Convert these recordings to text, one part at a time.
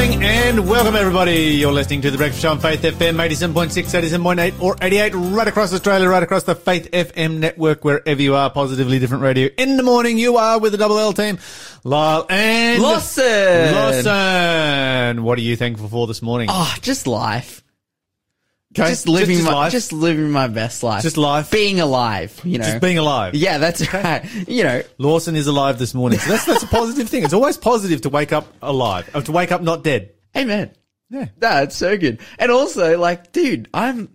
morning and welcome everybody. You're listening to the Breakfast Show on Faith FM 87.6, 87.8 or 88 right across Australia, right across the Faith FM network, wherever you are, positively different radio. In the morning, you are with the Double L team, Lyle and Lawson. Lawson. What are you thankful for this morning? Oh, just life. Okay, Just living just my life. just living my best life. Just life. Being alive, you know. Just being alive. yeah, that's right. You know, Lawson is alive this morning. So that's, that's a positive thing. It's always positive to wake up alive, or to wake up not dead. amen. Yeah. That's so good. And also, like, dude, I'm,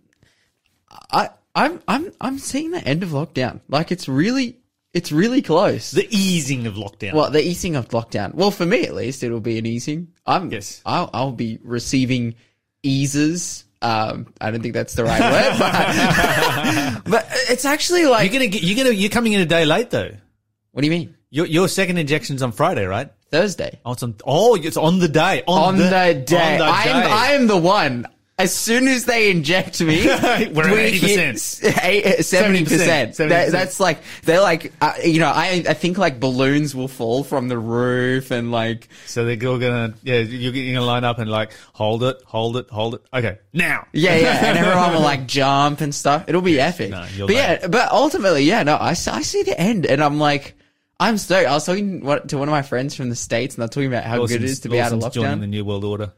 I, I'm, I'm, I'm seeing the end of lockdown. Like, it's really, it's really close. The easing of lockdown. well, the easing of lockdown. Well, for me at least, it'll be an easing. I'm, Yes. I'll, I'll be receiving eases. Um, I don't think that's the right word, but, but it's actually like, You're gonna get, you're gonna, you're coming in a day late though. what do you mean? Your, your second injection's on Friday, right? Thursday. Oh, it's on, oh, it's on the day. On, on the, day. On the I am day. I am the one. As soon as they inject me, We're at 80%. seventy percent. 70%. That's like they're like uh, you know I I think like balloons will fall from the roof and like so they're all gonna, yeah, you're gonna line up and like, hold it, hold it, hold it. Okay, now. yeah yeah and everyone will like jump and stuff. It'll be epic. no, but yeah, but ultimately yeah no I, I see the end and I'm like. I'm stoked. I was talking to one of my friends from the states, and they're talking about how good it is to be out of Lawson's joining the. New World Order.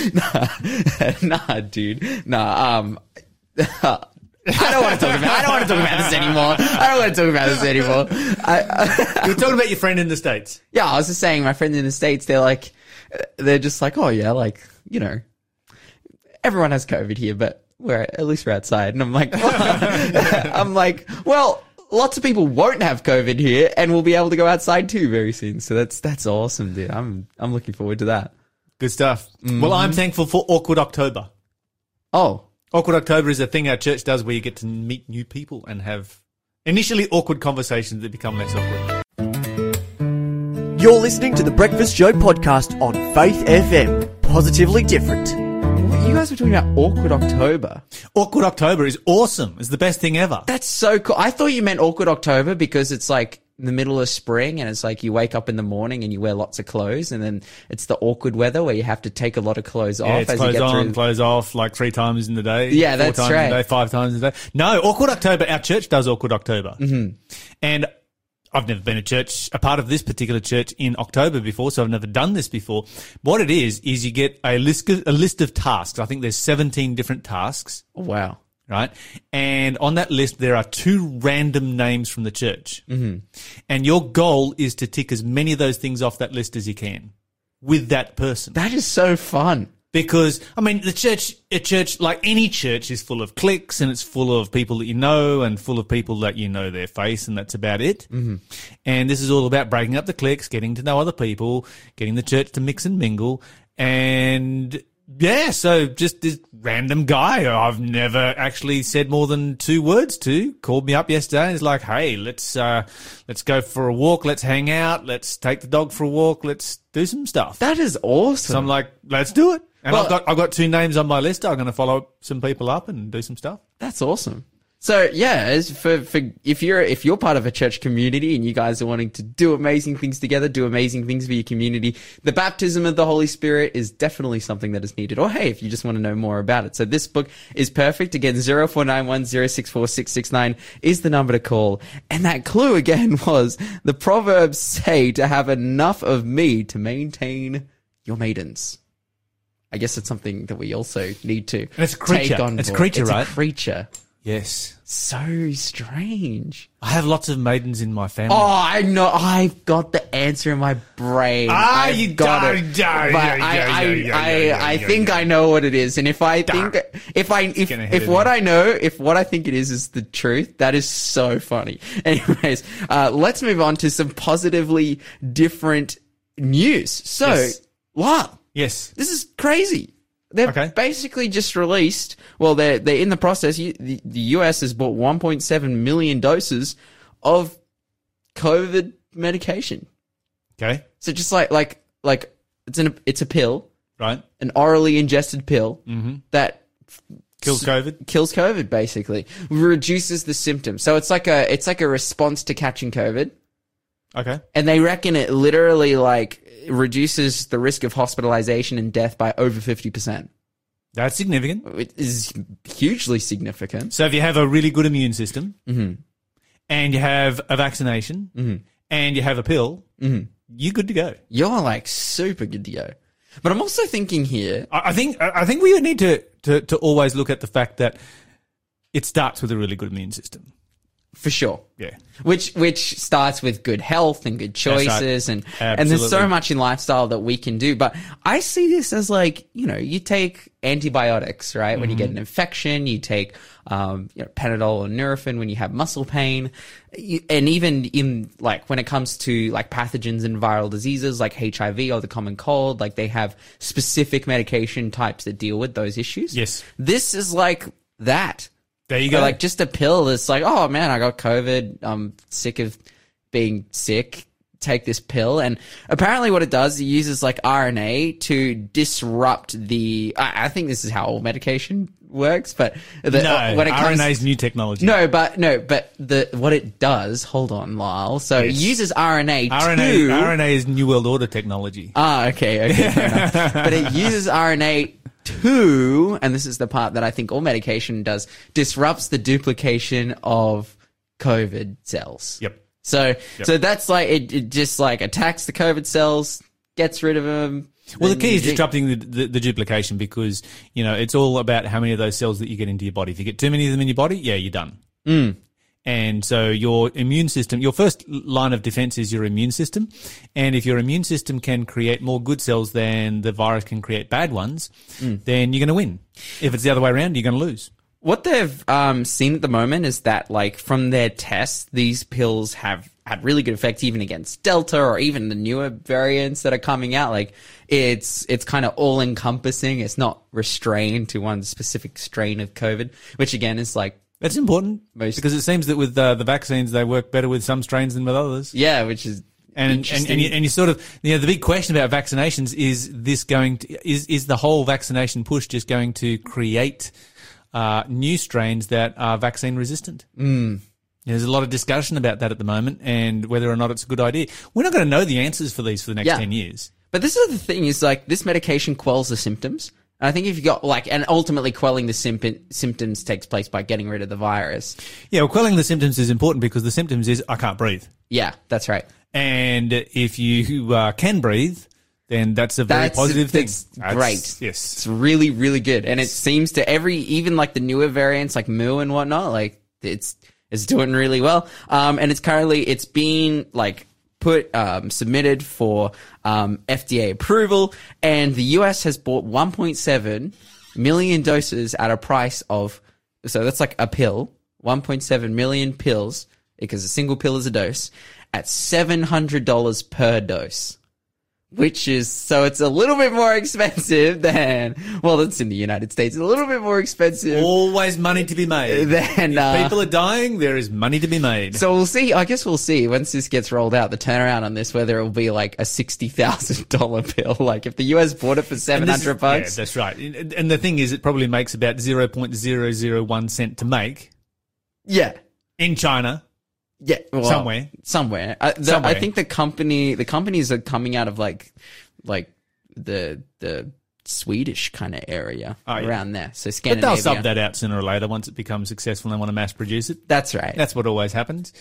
nah, dude. Nah, um, I don't want to talk about. I don't want to talk about this anymore. I don't want to talk about this anymore. I, You're talking about your friend in the States. yeah, I was just saying, my friend in the states, they're like, they're just like, oh yeah, like you know, everyone has COVID here, but we're at least we're outside. And I'm like, I'm like, well, lots of people won't have COVID here, and we'll be able to go outside too very soon. So that's that's awesome, dude. I'm I'm looking forward to that. Good stuff. Mm-hmm. Well, I'm thankful for Awkward October. Oh, Awkward October is a thing our church does where you get to meet new people and have initially awkward conversations that become less awkward. You're listening to the Breakfast Show podcast on Faith FM. Positively different. you guys were talking about awkward October. Awkward October is awesome. It's the best thing ever. That's so cool. I thought you meant awkward October because it's like the middle of spring and it's like you wake up in the morning and you wear lots of clothes and then it's the awkward weather where you have to take a lot of clothes Yeah, off it's as you clothes get on, through. clothes off, like three times in the day. Yeah, four that's times right. In the day, five times a day. No, Awkward October. Our church does Awkward October, mm-hmm. and I've never been a church, a part of this particular church in October before, so I've never done this before. What it is is you get a list of, a list of tasks. I think there's 17 different tasks. Oh, wow. Right? And on that list, there are two random names from the church. Mm-hmm. And your goal is to tick as many of those things off that list as you can with that person. That is so fun. Because, I mean, the church, a church, like any church, is full of cliques and it's full of people that you know and full of people that you know their face and that's about it. Mm-hmm. And this is all about breaking up the cliques, getting to know other people, getting the church to mix and mingle. And yeah, so just this random guy I've never actually said more than two words to called me up yesterday and is like, Hey, let's, uh, let's go for a walk. Let's hang out. Let's take the dog for a walk. Let's do some stuff. That is awesome. So I'm like, let's do it. And Well- I've got I've got two names on my list. I'm going to follow some people up and do some stuff. That's awesome. So yeah, as for, for if you're if you're part of a church community and you guys are wanting to do amazing things together, do amazing things for your community, the baptism of the Holy Spirit is definitely something that is needed. Or hey, if you just want to know more about it. So this book is perfect. Again, 0491064669 is the number to call. And that clue again was the Proverbs say to have enough of me to maintain your maidens. I guess it's something that we also need to And it's creature. take on It's a board. creature, It's right? A creature. Yes, So strange. I have lots of maidens in my family. Oh, I know. I've got the answer in my brain. Ah, I've you got don't- it. don't- But yeah, I, yeah, I, yeah, I, I, think. I know what it is. And if I think, if I, if, if what me. I know, if what I think it is is the truth, that is so funny. Anyways, uh, let's move on to some positively different news. So, Yes. wow. yes, This is crazy. They've Okay. basically just released. Well, they're they're in the process. You- The, the US has bought 1.7 million doses of COVID medication. okay, So just like like like it's an it's a pill, right. an orally ingested pill mm-hmm. that Kills COVID. kills COVID. Basically, reduces the symptoms. So it's like a it's like a response to catching COVID. Okay. and they reckon it literally like reduces the risk of hospitalization and death by over 50%. That's significant. It is hugely significant. So if you have a really good immune system Mm-hmm. and you have a vaccination and you have a pill, Mm-hmm. you're good to go. You're like super good to go. But I'm also thinking here, I think I I think we need to, to, to always look at the fact that it starts with a really good immune system. For sure. Yeah. Which which starts with good health and good That's right. choices and and there's so much in lifestyle that we can do. But I see this as like, you know, you take antibiotics, right? When you get an Mm-hmm. infection, you take um, you know, Panadol or Nurofen when you have muscle pain. You, and even in like when it comes to like pathogens and viral diseases like HIV or the common cold, like they have specific medication types that deal with those issues. Yes. This is like that. There you go. like just a pill that's like, oh man, I got COVID. I'm sick of being sick. Take this pill. And apparently what it does, it uses like RNA to disrupt the, I, I think this is how all medication works, but the, no, when it comes, RNA is new technology. no, but no, but the, what it does, hold on, Lyle. So it uses RNA, RNA, to, RNA is New World Order technology. Ah, okay, okay. But it uses RNA to, and this is the part that I think all medication does, disrupts the duplication of COVID cells. Yep. So, so that's like it, it. Just like attacks the COVID cells, gets rid of them. Well, the key is disrupting the, the, the duplication because, you know, it's all about how many of those cells that you get into your body. If you get too many of them in your body, yeah, you're done. Mm. And so your immune system, your first line of defense is your immune system. And if your immune system can create more good cells than the virus can create bad ones, Mm. then you're going to win. If it's the other way around, you're going to lose. What they've um, seen at the moment is that, like, from their tests, these pills have had really good effects even against Delta or even the newer variants that are coming out. Like, it's it's kind of all encompassing. It's not restrained to one specific strain of COVID, which again is like, That's important Most- because it seems that with uh, the vaccines, they work better with some strains than with others. yeah, which is And, and, and, you, and you sort of, you know, the big question about vaccinations is this going to, is, is the whole vaccination push just going to create, uh, new strains that are vaccine resistant? Mm. There's a lot of discussion about that at the moment and whether or not it's a good idea. We're not going to know the answers for these for the next Yeah. 10 years. But this is the thing: is like this medication quells the symptoms. And I think if you got like, and ultimately quelling the symp- symptoms takes place by getting rid of the virus. Yeah, well, quelling the symptoms is important because the symptoms is I can't breathe. Yeah, that's right. And if you uh, can breathe, then that's a very That's- positive thing. that's great. Yes. It's really, really good. And it seems to every, even like the newer variants like Mu and whatnot, like it's, it's doing really well. Um, and it's currently, it's been like put, um, submitted for, um, FDA approval and the US has bought 1.7 million doses at a price of, so that's like a pill, 1.7 million pills because a single pill is a dose at $700 per dose which is so it's a little bit more expensive than well, it's in the United States. A little bit more expensive Always money to be made. than If uh, people are dying, there is money to be made. so we'll see. I guess we'll see once this gets rolled out. The turnaround on this, whether it will be like a sixty thousand dollar bill. Like if the US bought it for seven And this- bucks, Yeah, that's right. And and the thing is, it probably makes about zero point zero zero one cent to make yeah, in China. Yeah, well, Somewhere. somewhere. I, the, Somewhere. I think the company, the companies are coming out of like, like the the Swedish kind of area Oh, yeah. around there. So But they'll sub that out sooner or later once it becomes successful and they want to mass produce it. That's right. That's what always happens.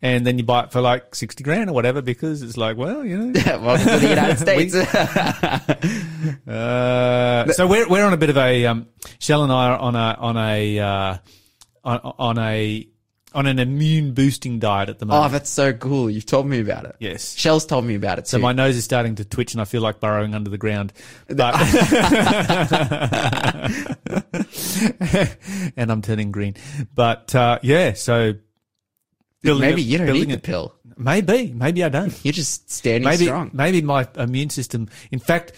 And then you buy it for like 60 grand or whatever because it's like, well, you know. Welcome to the United States. Uh, so we're, we're on a bit of a, um, Shell and I are on a, on a, uh, on, on a, on an immune boosting diet at the moment. oh, that's so cool. You've told me about it. yes. Shell's told me about it So my nose is starting to twitch and I feel like burrowing under the ground. But and I'm turning green. But uh, yeah, so Maybe a- you don't need a- the pill. Maybe, maybe I don't. You're just standing Maybe, strong. maybe my immune system. In fact,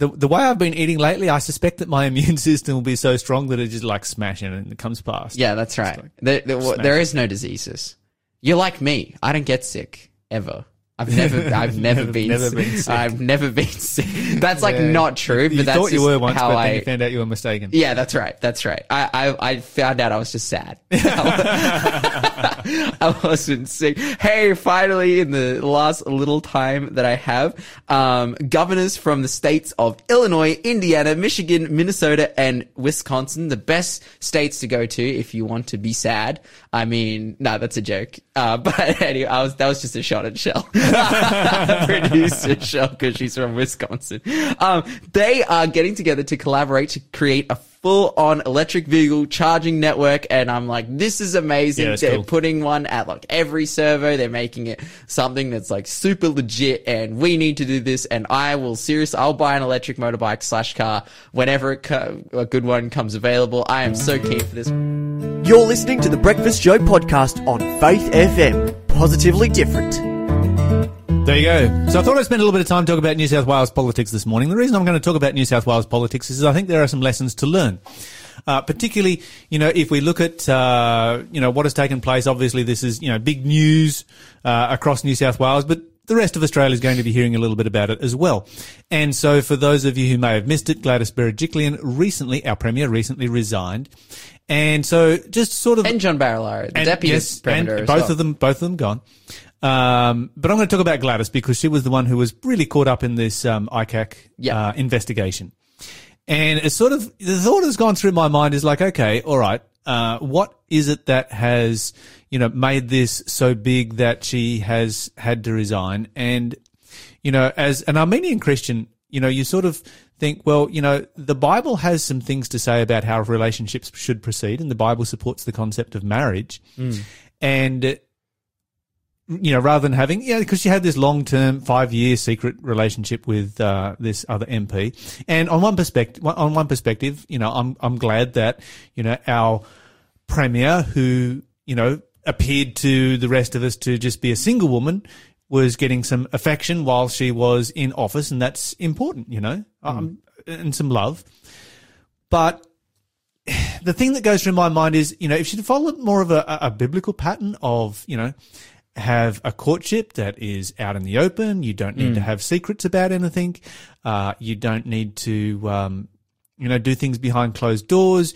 the the way I've been eating lately, I suspect that my immune system will be so strong that it just like smash in and it comes past. Yeah, that's right. like There, there, there is no diseases. You're like me. I don't get sick ever. I've never, I've never been, Never sick. been sick. I've never been sick. That's like Yeah. not true, but you that's thought you were once, how but I. then you found out you were mistaken. yeah, that's right. That's right. I, I, I found out I was just sad. I wasn't sick. Hey, finally, in the last little time that I have, um, governors from the states of Illinois, Indiana, Michigan, Minnesota, and Wisconsin, the best states to go to if you want to be sad. I mean, no, that's a joke. Uh, but anyway, I was, that was just a shot at Shell. Producer Shell, because she's from Wisconsin. Um, they are getting together to collaborate to create a full on electric vehicle charging network. And I'm like, this is amazing. Yeah, They're cool. putting one at like every servo. They're making it something that's like super legit and we need to do this. And I will seriously, I'll buy an electric motorbike slash car whenever it co- a good one comes available. I am so keen for this. You're listening to the Breakfast Show podcast on Faith FM. Positively different. There you go. So I thought I'd spend a little bit of time talking about New South Wales politics this morning. The reason I'm going to talk about New South Wales politics is I think there are some lessons to learn. Uh, particularly, you know, if we look at, uh, you know, what has taken place, obviously this is, you know, big news, uh, across New South Wales, but the rest of Australia is going to be hearing a little bit about it as well. And so for those of you who may have missed it, Gladys Berejiklian recently, our Premier recently resigned. And so just sort of And John Barilaro, the and deputy yes, premier. both well. of them, both of them gone. Um, but I'm going to talk about Gladys because she was the one who was really caught up in this um, ICAC Yeah. uh, investigation. And it's sort of the thought that's gone through my mind is like, okay, all right, uh, what is it that has you know made this so big that she has had to resign? And you know, as an Armenian Christian, you know, you sort of think, well, you know, the Bible has some things to say about how relationships should proceed, and the Bible supports the concept of marriage. And, uh, you know, rather than having, yeah, because she had this long term, five year secret relationship with uh, this other MP. And on one perspective, on one perspective, you know, I'm I'm glad that you know our premier, who you know appeared to the rest of us to just be a single woman, was getting some affection while she was in office, and that's important, you know, um, and some love. But the thing that goes through my mind is, you know, if she'd followed more of a, a biblical pattern of, you know, have a courtship that is out in the open. You don't need to have secrets about anything. Uh, you don't need to, um, you know, do things behind closed doors.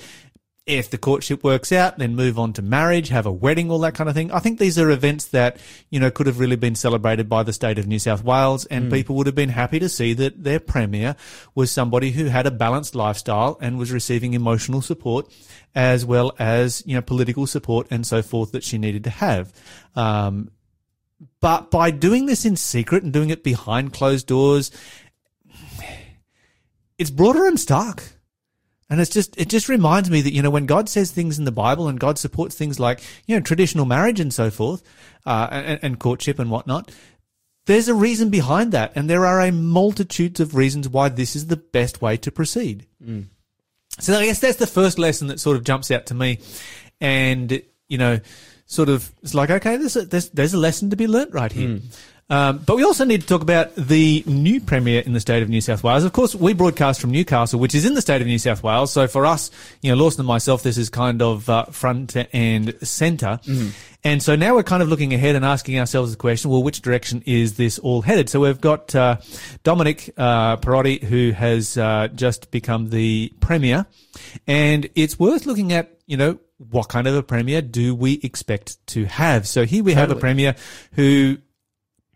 If the courtship works out, then move on to marriage, have a wedding, all that kind of thing. I think these are events that, you know, could have really been celebrated by the state of New South Wales and people would have been happy to see that their premier was somebody who had a balanced lifestyle and was receiving emotional support as well as, you know, political support and so forth that she needed to have. Um, but by doing this in secret and doing it behind closed doors, it's broader and stark. And it's just, it just reminds me that, you know, when God says things in the Bible and God supports things like, you know, traditional marriage and so forth, uh, and, and courtship and whatnot, there's a reason behind that. And there are a multitudes of reasons why this is the best way to proceed. So I guess that's the first lesson that sort of jumps out to me. And, you know, sort of, it's like, okay, there's a, there's, there's a lesson to be learnt right here. Um, but we also need to talk about the new premier in the state of New South Wales. Of course, we broadcast from Newcastle, which is in the state of New South Wales. So for us, you know, Lawson and myself, this is kind of uh, front and center. And so now we're kind of looking ahead and asking ourselves the question, well, which direction is this all headed? So we've got uh, Dominic uh, Perrottet, who has uh, just become the premier. And it's worth looking at, you know, what kind of a premier do we expect to have? So here we have a premier who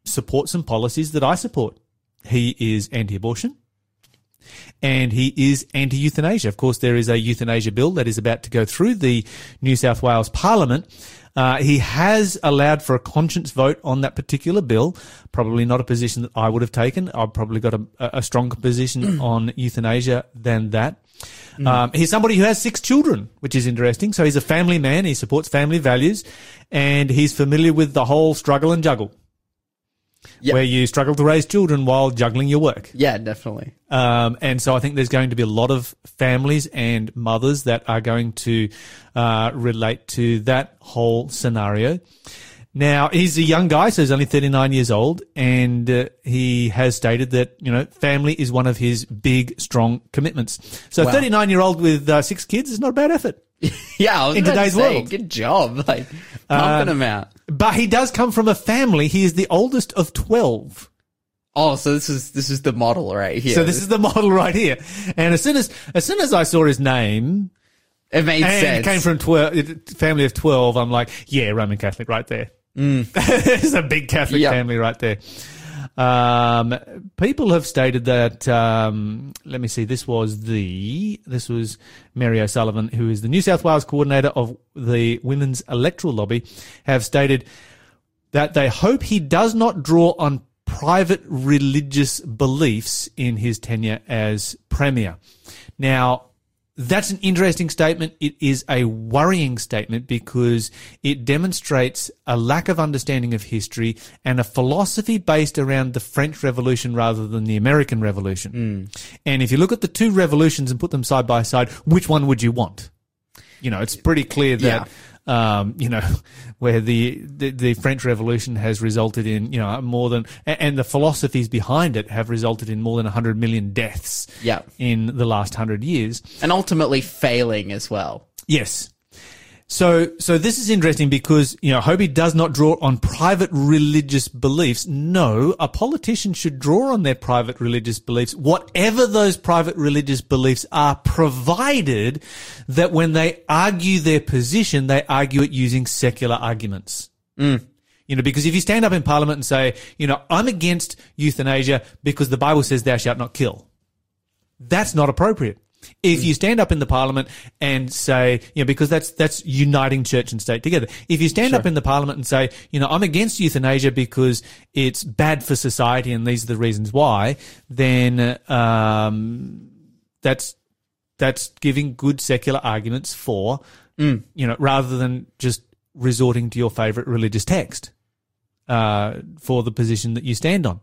supports some policies that I support. He is anti-abortion and he is anti-euthanasia. Of course, there is a euthanasia bill that is about to go through the New South Wales Parliament. Uh, he has allowed for a conscience vote on that particular bill. Probably not a position that I would have taken. I've probably got a, a stronger position on euthanasia than that. Um, he's somebody who has six children, which is interesting. So he's a family man. He supports family values and he's familiar with the whole struggle and juggle. Yep. Where you struggle to raise children while juggling your work. Yeah, definitely. Um, and so I think there's going to be a lot of families and mothers that are going to uh, relate to that whole scenario. Now he's a young guy, so he's only 39 years old, and uh, he has stated that you know family is one of his big, strong commitments. So, Wow. 39 year old with uh, six kids is not a bad effort. Yeah, In today's say, world. Good job. Like, pumping them out. But he does come from a family. He is the oldest of 12. Oh, so this is, this is the model right here. So this is the model right here. And as soon as as soon as I saw his name it made and sense. it came from 12, family of 12, I'm like, yeah, Roman Catholic right there. There's a big Catholic Yep. family right there. Um, people have stated that, um, let me see, this was the, this was Mary O'Sullivan, who is the New South Wales coordinator of the Women's Electoral Lobby, have stated that they hope he does not draw on private religious beliefs in his tenure as Premier. Now, that's an interesting statement. It is a worrying statement because it demonstrates a lack of understanding of history and a philosophy based around the French Revolution rather than the American Revolution. Hmm. And if you look at the two revolutions and put them side by side, which one would you want? You know, it's pretty clear that, um, you know, where the, the, the French Revolution has resulted in, you know, more than, and the philosophies behind it have resulted in more than 100 million deaths Yeah. in the last 100 years. and ultimately failing as well. Yes. So, so this is interesting because, you know, Hobie does not draw on private religious beliefs. No, a politician should draw on their private religious beliefs, whatever those private religious beliefs are, provided that when they argue their position, they argue it using secular arguments. Mm. You know, because if you stand up in parliament and say, you know, I'm against euthanasia because the Bible says thou shalt not kill that's not appropriate. If you stand up in the parliament and say, you know, because that's, that's uniting church and state together. If you stand up in the parliament and say, you know, I'm against euthanasia because it's bad for society and these are the reasons why, then, um, that's, that's giving good secular arguments for, you know, rather than just resorting to your favorite religious text, uh, for the position that you stand on.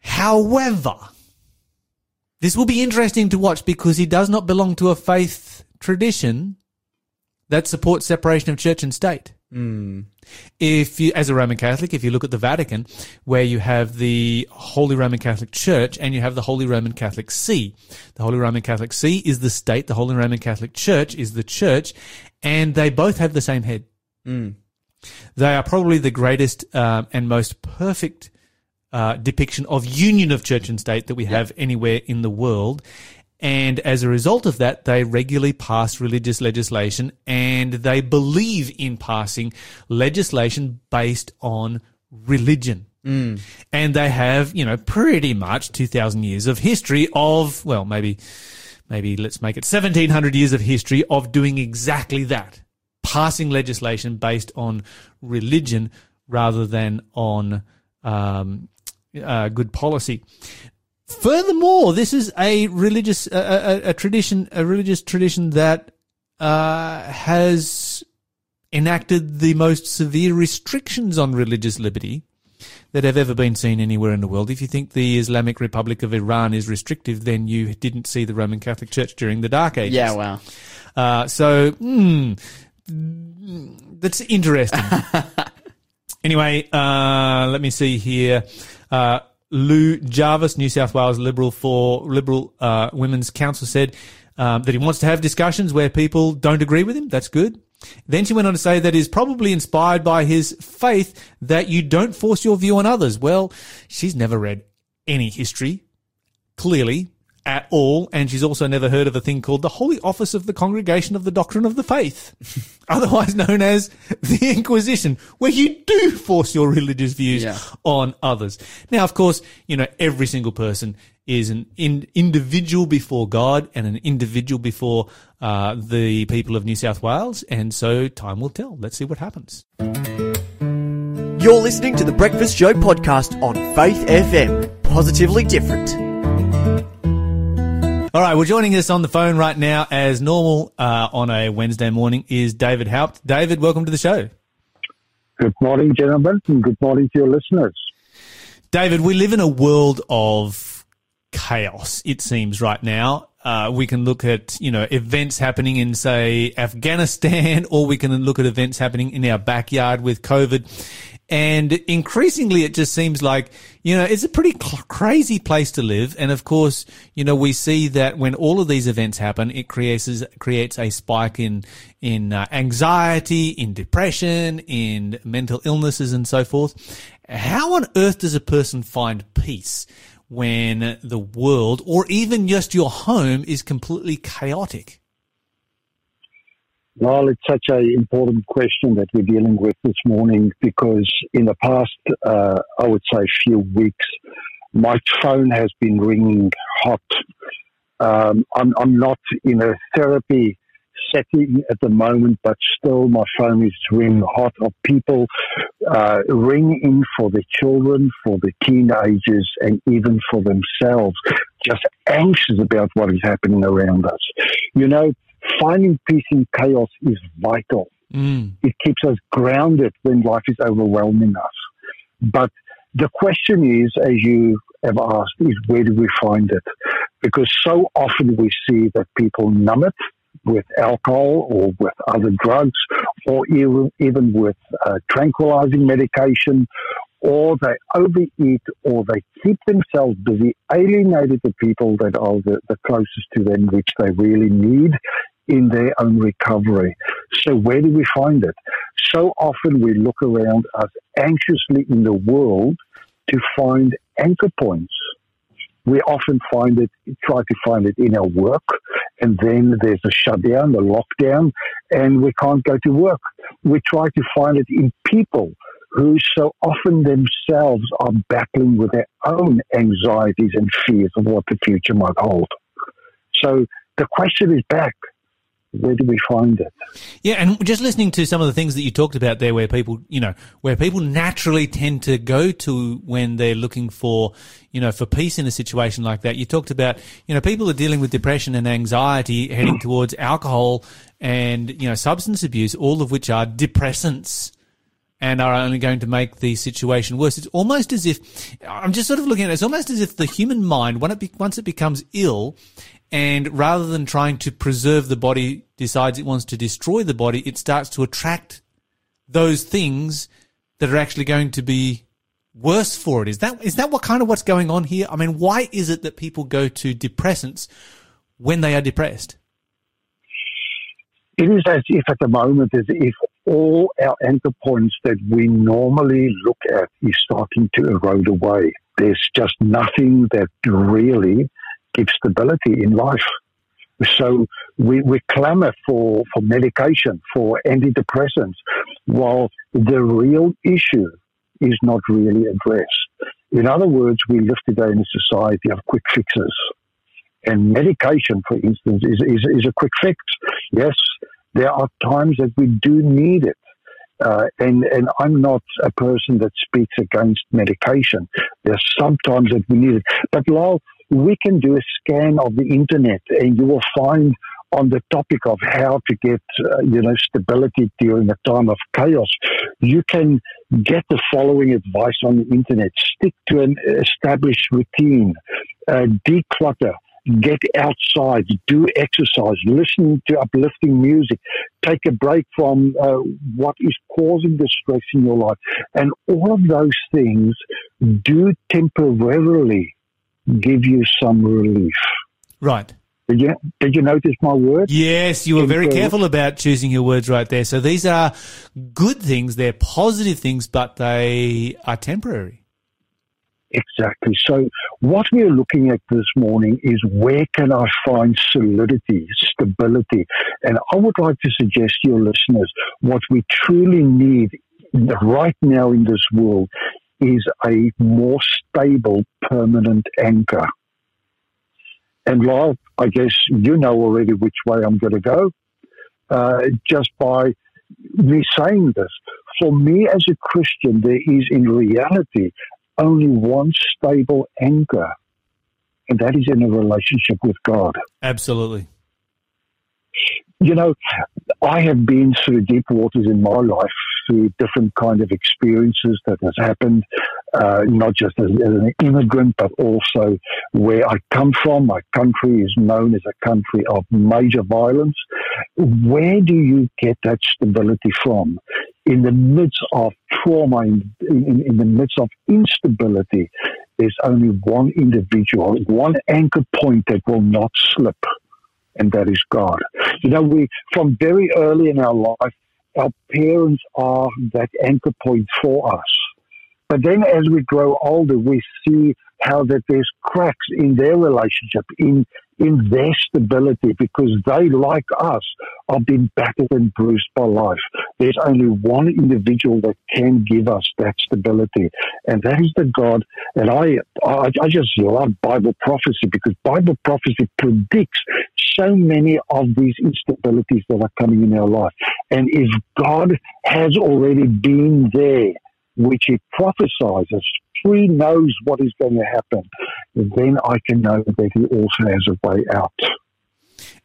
However, this will be interesting to watch because he does not belong to a faith tradition that supports separation of church and state. If you, as a Roman Catholic, if you look at the Vatican, where you have the Holy Roman Catholic Church and you have the Holy Roman Catholic See, the Holy Roman Catholic See is the state, the Holy Roman Catholic Church is the church, and they both have the same head. They are probably the greatest um, and most perfect uh, depiction of union of church and state that we have anywhere in the world. And as a result of that, they regularly pass religious legislation and they believe in passing legislation based on religion. And they have, you know, pretty much 2,000 years of history of, well, maybe, maybe let's make it 1,700 years of history of doing exactly that. Passing legislation based on religion rather than on um, uh, good policy. Furthermore, this is a religious a, a, a tradition, a religious tradition that uh, has enacted the most severe restrictions on religious liberty that have ever been seen anywhere in the world. If you think the Islamic Republic of Iran is restrictive, then you didn't see the Roman Catholic Church during the Dark Ages. Yeah, wow. Uh, so, hmm, that's interesting. anyway, uh, let me see here. Uh, Lou Jarvis, New South Wales Liberal for Liberal uh, Women's Council, said um, that he wants to have discussions where people don't agree with him. That's good. Then she went on to say that is probably inspired by his faith that you don't force your view on others. Well, she's never read any history clearly at all, and she's also never heard of a thing called the Holy Office of the Congregation of the Doctrine of the Faith, otherwise known as the Inquisition, where you do force your religious views Yeah. on others. Now, of course, you know, every single person is an in, individual before God and an individual before uh, the people of New South Wales, and so time will tell. Let's see what happens. You're listening to the Breakfast Show podcast on Faith FM. Positively different. All right, well, joining us on the phone right now, as normal uh, on a Wednesday morning, is David Haupt. David, welcome to the show. Good morning, gentlemen, and good morning to your listeners. David, we live in a world of chaos, it seems, right now. Uh, we can look at you know events happening in say Afghanistan, or we can look at events happening in our backyard with COVID. And increasingly, it just seems like, you know, it's a pretty cl- crazy place to live. And of course, you know, we see that when all of these events happen, it creates, creates a spike in, in uh, anxiety, in depression, in mental illnesses and so forth. How on earth does a person find peace when the world or even just your home is completely chaotic? Well, it's such an important question that we're dealing with this morning because in the past, uh, I would say, few weeks, my phone has been ringing hot. Um, I'm, I'm not in a therapy setting at the moment, but still my phone is ringing hot of people uh, ringing for the children, for the teenagers, and even for themselves, just anxious about what is happening around us. You know, finding peace in chaos is vital. Mm. It keeps us grounded when life is overwhelming us. But the question is, as you have asked, is where do we find it? Because so often we see that people numb it with alcohol or with other drugs or even, even with uh, tranquilizing medication or they overeat or they keep themselves busy, alienated the people that are the, the closest to them, which they really need in their own recovery. So where do we find it? So often we look around us anxiously in the world to find anchor points. We often find it, try to find it in our work, and then there's a shutdown, a lockdown, and we can't go to work. We try to find it in people who so often themselves are battling with their own anxieties and fears of what the future might hold. So the question is back where do we find it? Yeah, and just listening to some of the things that you talked about there, where people, you know, where people naturally tend to go to when they're looking for, you know, for peace in a situation like that. You talked about, you know, people are dealing with depression and anxiety, heading towards alcohol and you know substance abuse, all of which are depressants and are only going to make the situation worse. It's almost as if I'm just sort of looking at it. It's almost as if the human mind, once it becomes ill, and rather than trying to preserve the body, decides it wants to destroy the body, it starts to attract those things that are actually going to be worse for it. Is that is that what kind of what's going on here? I mean, why is it that people go to depressants when they are depressed? It is as if at the moment, as if all our anchor points that we normally look at is starting to erode away. There's just nothing that really give stability in life. So we, we clamor for, for medication, for antidepressants, while the real issue is not really addressed. In other words, we live today in a society of quick fixes. And medication, for instance, is, is, is a quick fix. Yes, there are times that we do need it. Uh, and and I'm not a person that speaks against medication. There's sometimes that we need it, but Lyle, we can do a scan of the internet and you will find on the topic of how to get, uh, you know, stability during a time of chaos, you can get the following advice on the internet. Stick to an established routine, uh, declutter, get outside, do exercise, listen to uplifting music, take a break from uh, what is causing the stress in your life. And all of those things do temporarily give you some relief. Right. Did you, did you notice my words? Yes, you were very careful about choosing your words right there. So these are good things, they're positive things, but they are temporary. Exactly. So what we are looking at this morning is where can I find solidity, stability? And I would like to suggest to your listeners what we truly need right now in this world is a more stable, permanent anchor. And Lyle, I guess you know already which way I'm going to go. Uh, just by me saying this, for me as a Christian, there is in reality only one stable anchor, and that is in a relationship with God. Absolutely. You know, I have been through deep waters in my life through different kind of experiences that has happened. uh, not just as, as, an immigrant, but also where I come from. My country is known as a country of major violence. Where do you get that stability from? In the midst of trauma, in, in, in the midst of instability, there's only one individual, one anchor point that will not slip, and that is God. You know, we, from very early in our life, our parents are that anchor point for us. But then as we grow older, we see how that there's cracks in their relationship, in in their stability, because they, like us, are being battered and bruised by life. There's only one individual that can give us that stability, and that is the God. And I, I, I just love Bible prophecy because Bible prophecy predicts so many of these instabilities that are coming in our life. And if God has already been there, which he prophesies he knows what is going to happen, then I can know that he also has a way out.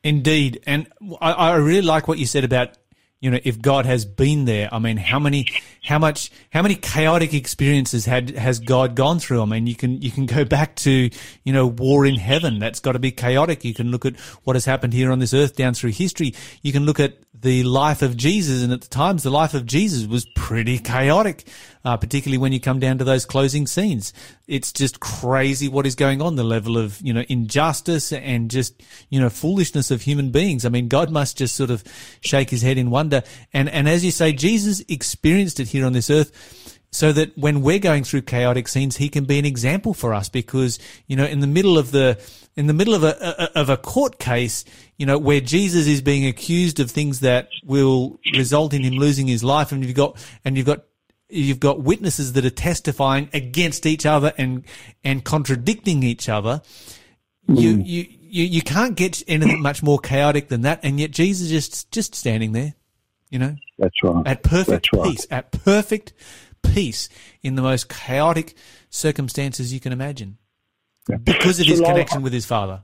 Indeed. And I, I really like what you said about you know, if God has been there, I mean, how many, how much, how many chaotic experiences had has God gone through? I mean, you can you can go back to you know war in heaven. That's got to be chaotic. You can look at what has happened here on this earth down through history. You can look at the life of Jesus, and at the times, the life of Jesus was pretty chaotic, uh, particularly when you come down to those closing scenes. It's just crazy what is going on, the level of, you know, injustice and just, you know, foolishness of human beings. I mean, God must just sort of shake his head in wonder. And, and as you say, Jesus experienced it here on this earth so that when we're going through chaotic scenes, he can be an example for us because, you know, in the middle of the, in the middle of a, of a court case, you know, where Jesus is being accused of things that will result in him losing his life and you've got, and you've got, you've got witnesses that are testifying against each other and, and contradicting each other. Mm. You, you, you, you can't get anything much more chaotic than that. And yet Jesus just, just standing there, you know, that's right. At perfect peace, at perfect peace in the most chaotic circumstances you can imagine yeah. because of his connection with his father.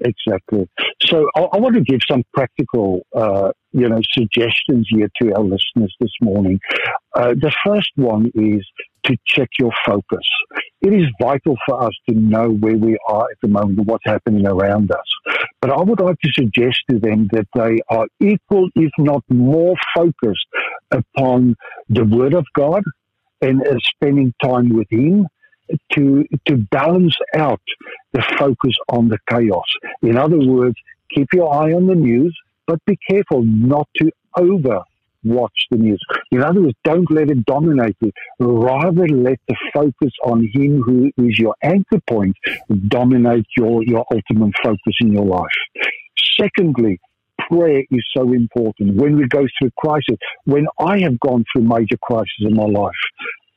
Exactly. So I, I, want to give some practical, uh, you know, suggestions here to our listeners this morning. Uh, the first one is to check your focus. It is vital for us to know where we are at the moment and what's happening around us. But I would like to suggest to them that they are equal, if not more focused upon the Word of God and uh, spending time with Him to to balance out the focus on the chaos. In other words, keep your eye on the news, but be careful not to over watch the news. In other words, don't let it dominate you. Rather let the focus on him who is your anchor point dominate your, your ultimate focus in your life. Secondly, prayer is so important when we go through crisis. When I have gone through major crises in my life,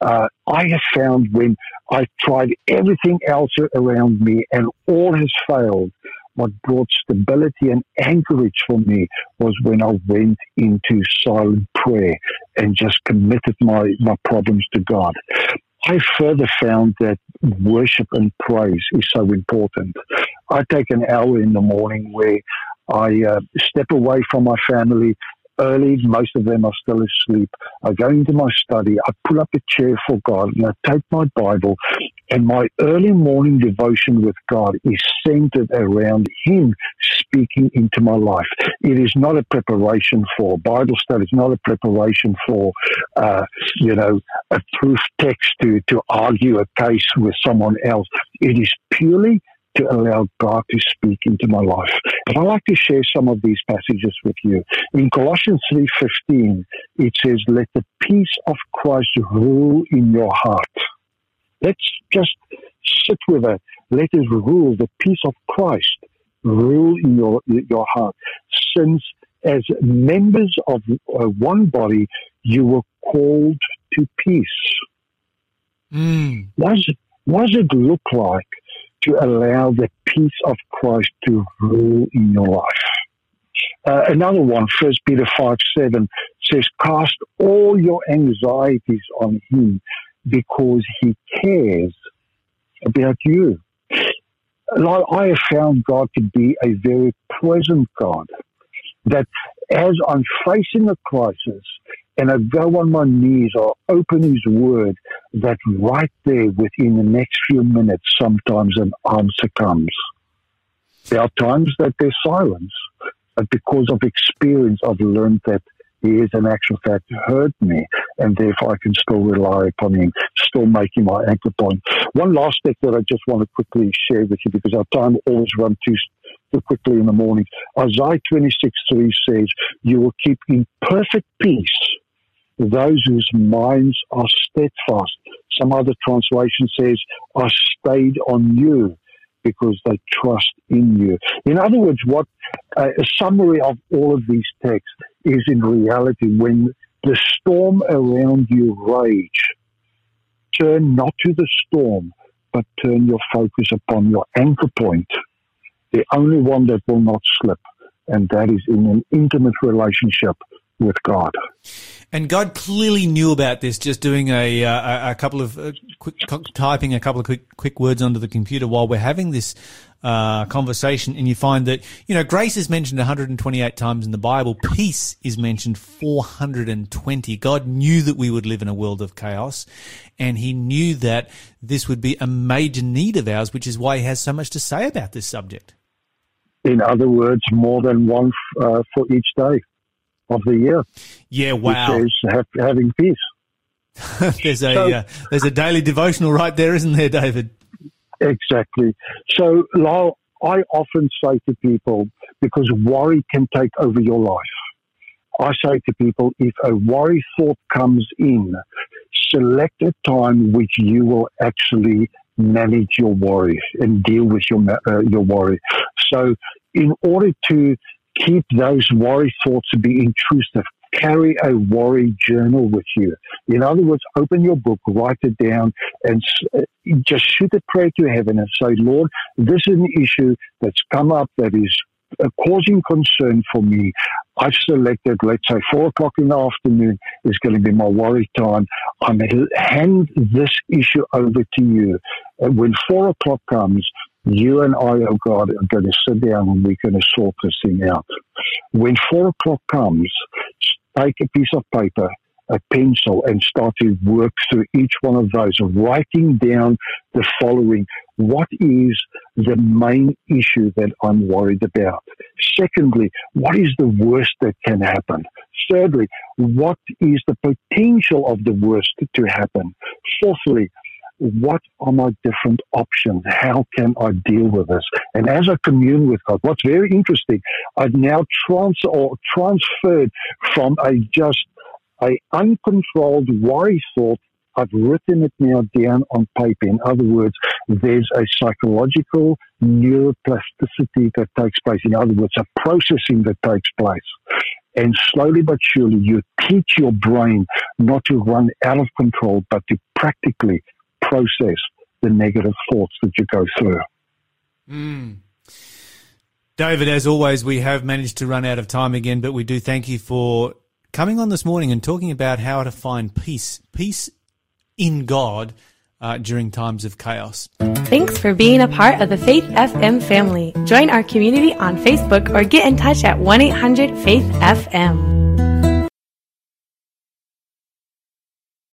uh, I have found when I've tried everything else around me and all has failed, what brought stability and anchorage for me was when I went into silent prayer and just committed my, my problems to God. I further found that worship and praise is so important. I take an hour in the morning where I uh, step away from my family, early. Most of them are still asleep. I go into my study. I pull up a chair for God and I take my Bible and my early morning devotion with God is centered around Him speaking into my life. It is not a preparation for Bible study. It's not a preparation for, uh, you know, a proof text to, to argue a case with someone else. It is purely to allow God to speak into my life. But I'd like to share some of these passages with you. In Colossians 3.15, it says, let the peace of Christ rule in your heart. Let's just sit with it. Let it rule, the peace of Christ rule in your, your heart. Since as members of uh, one body, you were called to peace. Mm. What, does, what does it look like to allow the peace of Christ to rule in your life. Uh, another one, First Peter 5 7, says, Cast all your anxieties on Him because He cares about you. I have found God to be a very present God. That as I'm facing a crisis and I go on my knees or open His Word, that right there within the next few minutes, sometimes an answer comes. There are times that there's silence, but because of experience, I've learned that he is in actual fact heard me, and therefore I can still rely upon him, still making my anchor point. One last thing that I just want to quickly share with you because our time always runs too, too quickly in the morning. Isaiah 26 3 says, You will keep in perfect peace those whose minds are steadfast. Some other translation says, are stayed on you because they trust in you. In other words, what uh, a summary of all of these texts is in reality when the storm around you rage, turn not to the storm, but turn your focus upon your anchor point, the only one that will not slip, and that is in an intimate relationship with God. And God clearly knew about this. Just doing a uh, a couple of uh, quick typing a couple of quick quick words onto the computer while we're having this uh, conversation, and you find that you know grace is mentioned 128 times in the Bible. Peace is mentioned 420. God knew that we would live in a world of chaos, and He knew that this would be a major need of ours, which is why He has so much to say about this subject. In other words, more than one uh, for each day of the year. Yeah, wow. Which is have, having peace. there's a so, uh, there's a daily devotional right there, isn't there, David? Exactly. So, Lyle, I often say to people because worry can take over your life. I say to people, if a worry thought comes in, select a time which you will actually manage your worry and deal with your uh, your worry. So, in order to keep those worry thoughts to be intrusive. Carry a worry journal with you. In other words, open your book, write it down, and uh, just shoot a prayer to heaven and say, Lord, this is an issue that's come up that is uh, causing concern for me. I've selected, let's say, four o'clock in the afternoon is going to be my worry time. I'm going to hand this issue over to you. And when four o'clock comes, you and I, oh God, are going to sit down and we're going to sort this thing out. When four o'clock comes, take a piece of paper, a pencil, and start to work through each one of those, writing down the following. What is the main issue that I'm worried about? Secondly, what is the worst that can happen? Thirdly, what is the potential of the worst to happen? Fourthly, what are my different options? How can I deal with this? And as I commune with God, what's very interesting, I've now trans or transferred from a just a uncontrolled worry thought. I've written it now down on paper. In other words, there's a psychological neuroplasticity that takes place. In other words, a processing that takes place. And slowly but surely, you teach your brain not to run out of control, but to practically process the negative thoughts that you go through. Mm. David, as always, we have managed to run out of time again, but we do thank you for coming on this morning and talking about how to find peace, peace in God uh, during times of chaos. Thanks for being a part of the Faith FM family. Join our community on Facebook or get in touch at 1 800 Faith FM.